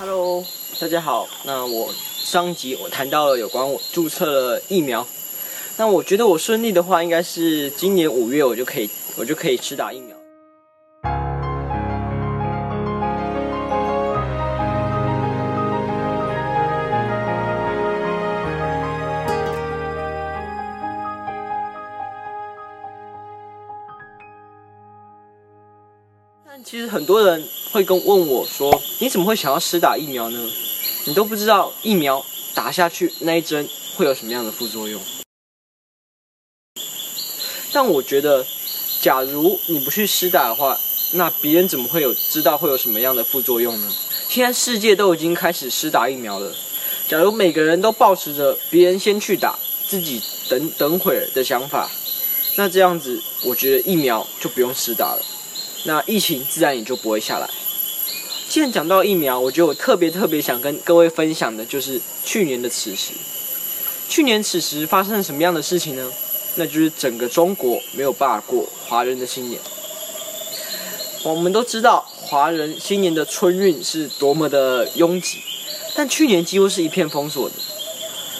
Hello，大家好。那我上集我谈到了有关我注册了疫苗，那我觉得我顺利的话，应该是今年五月我就可以我就可以吃打疫苗。其实很多人会跟问我说：“你怎么会想要施打疫苗呢？你都不知道疫苗打下去那一针会有什么样的副作用。”但我觉得，假如你不去施打的话，那别人怎么会有知道会有什么样的副作用呢？现在世界都已经开始施打疫苗了，假如每个人都保持着别人先去打，自己等等会儿的想法，那这样子，我觉得疫苗就不用施打了。那疫情自然也就不会下来。既然讲到疫苗，我觉得我特别特别想跟各位分享的就是去年的此时。去年此时发生了什么样的事情呢？那就是整个中国没有办法过华人的新年。我们都知道华人新年的春运是多么的拥挤，但去年几乎是一片封锁的。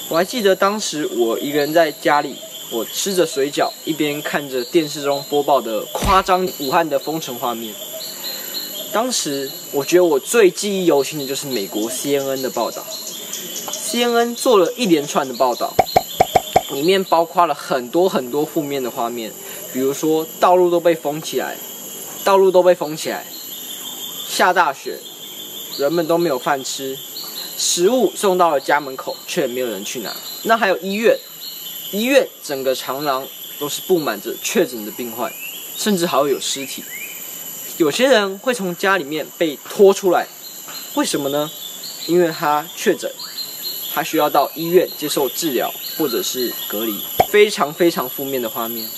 我还记得当时我一个人在家里。我吃着水饺，一边看着电视中播报的夸张武汉的封城画面。当时，我觉得我最记忆犹新的就是美国 CNN 的报道。CNN 做了一连串的报道，里面包括了很多很多负面的画面，比如说道路都被封起来，道路都被封起来，下大雪，人们都没有饭吃，食物送到了家门口，却没有人去拿。那还有医院。医院整个长廊都是布满着确诊的病患，甚至还有尸体。有些人会从家里面被拖出来，为什么呢？因为他确诊，他需要到医院接受治疗或者是隔离。非常非常负面的画面。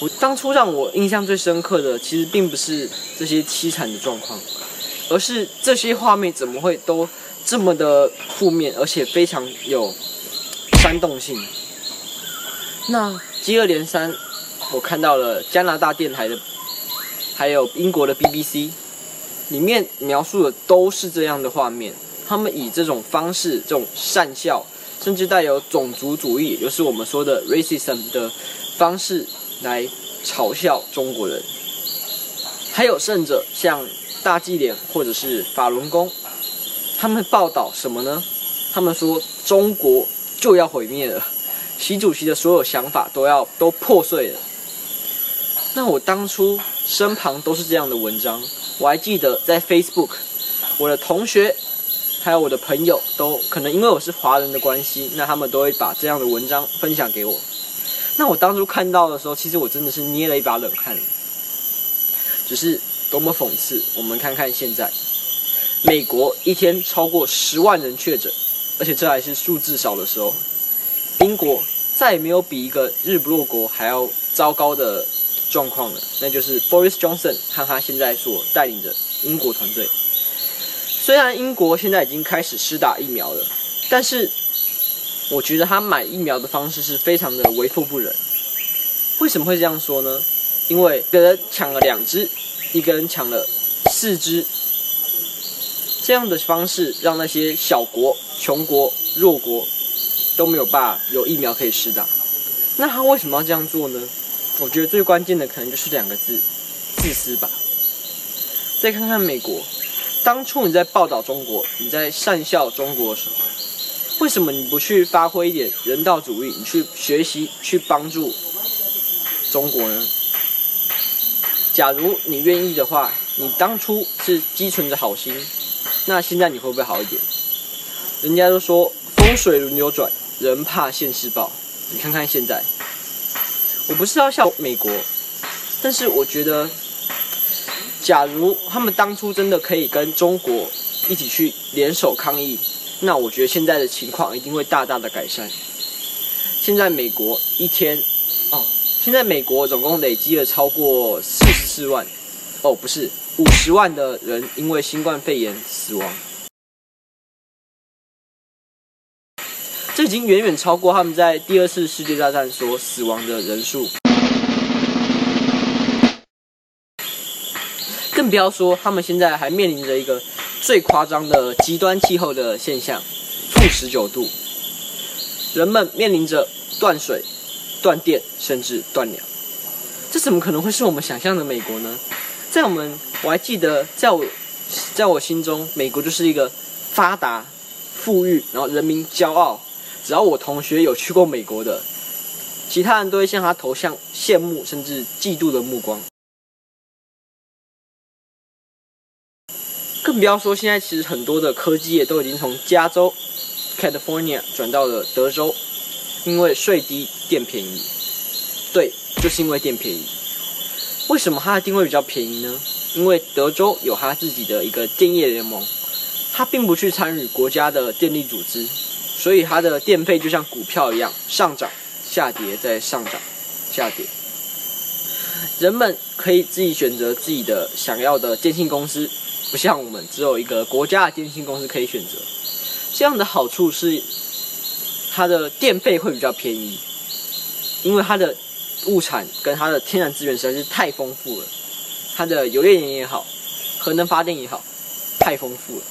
我当初让我印象最深刻的，其实并不是这些凄惨的状况，而是这些画面怎么会都这么的负面，而且非常有煽动性。那接二连三，我看到了加拿大电台的，还有英国的 BBC，里面描述的都是这样的画面。他们以这种方式，这种善笑，甚至带有种族主义，也就是我们说的 racism 的方式来嘲笑中国人。还有甚者，像大纪联或者是法轮功，他们报道什么呢？他们说中国就要毁灭了。习主席的所有想法都要都破碎了。那我当初身旁都是这样的文章，我还记得在 Facebook，我的同学还有我的朋友都可能因为我是华人的关系，那他们都会把这样的文章分享给我。那我当初看到的时候，其实我真的是捏了一把冷汗。只是多么讽刺！我们看看现在，美国一天超过十万人确诊，而且这还是数字少的时候。英国再也没有比一个日不落国还要糟糕的状况了，那就是 Boris Johnson 和他现在所带领的英国团队。虽然英国现在已经开始施打疫苗了，但是我觉得他买疫苗的方式是非常的为富不仁。为什么会这样说呢？因为一个人抢了两只，一个人抢了四只，这样的方式让那些小国、穷国、弱国。都没有办法有疫苗可以施打，那他为什么要这样做呢？我觉得最关键的可能就是两个字：自私吧。再看看美国，当初你在报道中国，你在善笑中国的时候，为什么你不去发挥一点人道主义，你去学习去帮助中国呢？假如你愿意的话，你当初是积存着好心，那现在你会不会好一点？人家都说风水轮流转。人怕现世报，你看看现在，我不是要笑美国，但是我觉得，假如他们当初真的可以跟中国一起去联手抗议，那我觉得现在的情况一定会大大的改善。现在美国一天，哦，现在美国总共累积了超过四十四万，哦，不是五十万的人因为新冠肺炎死亡。这已经远远超过他们在第二次世界大战所死亡的人数，更不要说他们现在还面临着一个最夸张的极端气候的现象，负十九度，人们面临着断水、断电，甚至断粮。这怎么可能会是我们想象的美国呢？在我们，我还记得，在我，在我心中，美国就是一个发达、富裕，然后人民骄傲。只要我同学有去过美国的，其他人都会向他投向羡慕甚至嫉妒的目光。更不要说现在，其实很多的科技业都已经从加州 （California） 转到了德州，因为税低、电便宜。对，就是因为电便宜。为什么它的定位比较便宜呢？因为德州有它自己的一个电业联盟，它并不去参与国家的电力组织，所以它的电费就像股票一样上涨、下跌再上涨、下跌。人们可以自己选择自己的想要的电信公司。不像我们只有一个国家的电信公司可以选择，这样的好处是，它的电费会比较便宜，因为它的物产跟它的天然资源实在是太丰富了，它的油页岩也好，核能发电也好，太丰富了。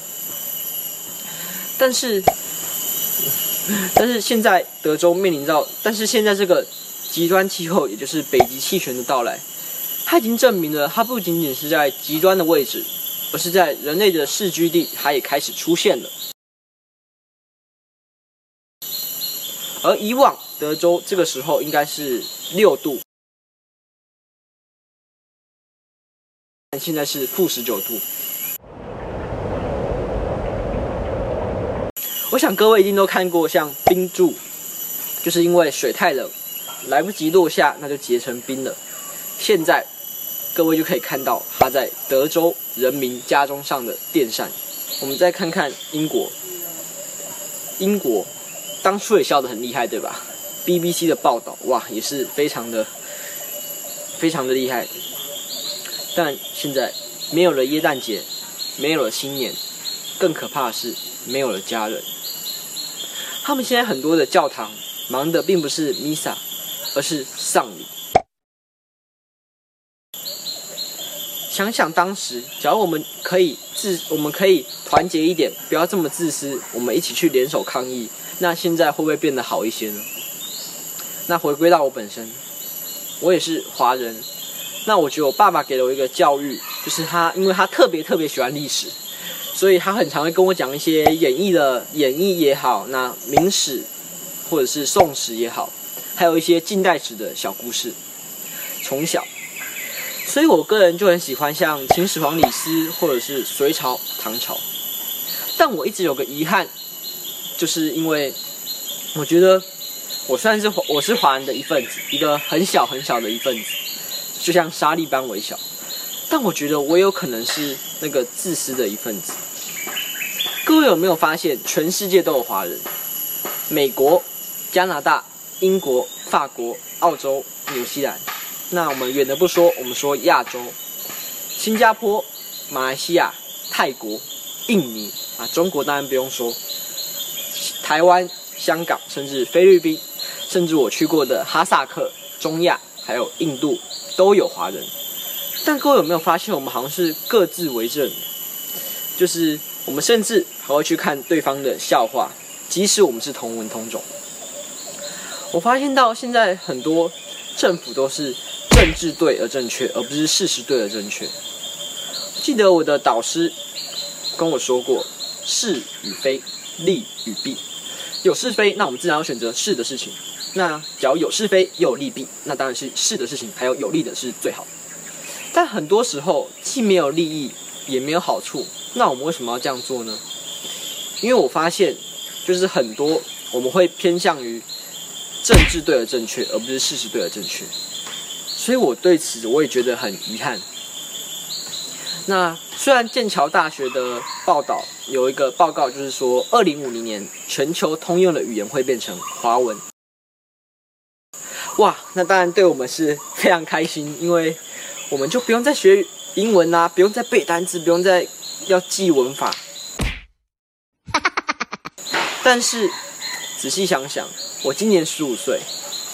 但是，但是现在德州面临到，但是现在这个极端气候，也就是北极气旋的到来，它已经证明了它不仅仅是在极端的位置。而是在人类的世居地，它也开始出现了。而以往德州这个时候应该是六度，现在是负十九度。我想各位一定都看过像冰柱，就是因为水太冷，来不及落下，那就结成冰了。现在。各位就可以看到它在德州人民家中上的电扇。我们再看看英国，英国当初也笑得很厉害，对吧？BBC 的报道，哇，也是非常的、非常的厉害。但现在没有了耶诞节，没有了新年，更可怕的是没有了家人。他们现在很多的教堂忙的并不是弥撒，而是丧礼。想想当时，假如我们可以自，我们可以团结一点，不要这么自私，我们一起去联手抗议，那现在会不会变得好一些呢？那回归到我本身，我也是华人，那我觉得我爸爸给了我一个教育，就是他，因为他特别特别喜欢历史，所以他很常会跟我讲一些演绎的演绎也好，那明史或者是宋史也好，还有一些近代史的小故事，从小。所以我个人就很喜欢像秦始皇李斯，或者是隋朝、唐朝。但我一直有个遗憾，就是因为我觉得我算是我是华人的一份子，一个很小很小的一份子，就像沙粒般微小。但我觉得我有可能是那个自私的一份子。各位有没有发现，全世界都有华人？美国、加拿大、英国、法国、澳洲、纽西兰。那我们远的不说，我们说亚洲，新加坡、马来西亚、泰国、印尼啊，中国当然不用说，台湾、香港，甚至菲律宾，甚至我去过的哈萨克、中亚，还有印度，都有华人。但各位有没有发现，我们好像是各自为政，就是我们甚至还会去看对方的笑话，即使我们是同文同种。我发现到现在很多政府都是。政治对而正确，而不是事实对而正确。记得我的导师跟我说过，是与非，利与弊。有是非，那我们自然要选择是的事情。那假如有是非又有利弊，那当然是是的事情，还有有利的是最好。但很多时候既没有利益，也没有好处，那我们为什么要这样做呢？因为我发现，就是很多我们会偏向于政治对而正确，而不是事实对而正确。所以我对此我也觉得很遗憾。那虽然剑桥大学的报道有一个报告，就是说二零五零年全球通用的语言会变成华文。哇，那当然对我们是非常开心，因为我们就不用再学英文啦，不用再背单词，不用再要记文法。但是仔细想想，我今年十五岁，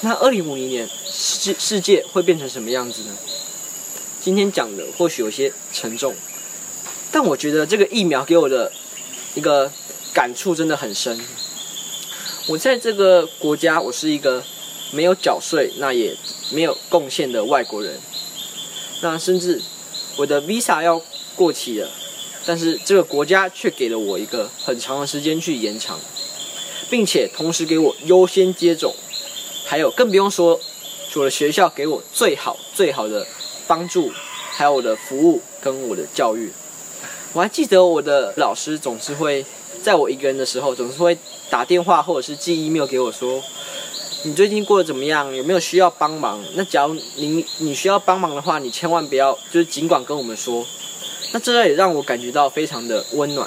那二零五零年。世世界会变成什么样子呢？今天讲的或许有些沉重，但我觉得这个疫苗给我的一个感触真的很深。我在这个国家，我是一个没有缴税，那也没有贡献的外国人。那甚至我的 visa 要过期了，但是这个国家却给了我一个很长的时间去延长，并且同时给我优先接种，还有更不用说，除了学校给我最好最好的帮助，还有我的服务跟我的教育。我还记得我的老师总是会。在我一个人的时候，总是会打电话或者是寄 email 给我说，你最近过得怎么样？有没有需要帮忙？那假如你你需要帮忙的话，你千万不要就是尽管跟我们说。那这也让我感觉到非常的温暖。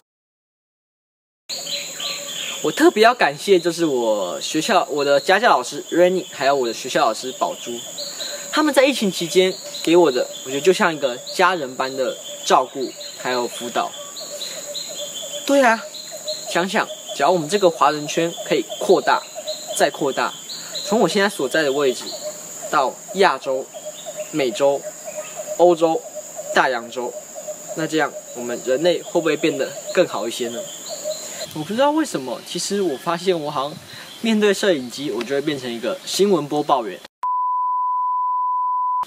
我特别要感谢就是我学校我的家教老师 Rainy，还有我的学校老师宝珠，他们在疫情期间给我的，我觉得就像一个家人般的照顾还有辅导。对啊。想想，只要我们这个华人圈可以扩大，再扩大，从我现在所在的位置到亚洲、美洲、欧洲、大洋洲，那这样我们人类会不会变得更好一些呢？我不知道为什么，其实我发现我好像面对摄影机，我就会变成一个新闻播报员，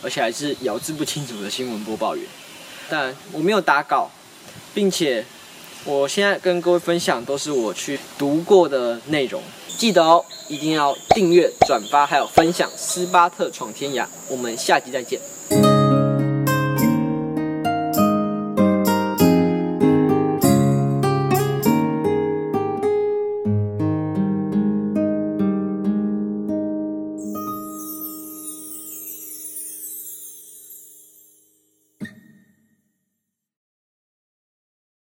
而且还是咬字不清楚的新闻播报员。但我没有打稿，并且。我现在跟各位分享都是我去读过的内容，记得哦，一定要订阅、转发，还有分享《斯巴特闯天涯》。我们下集再见。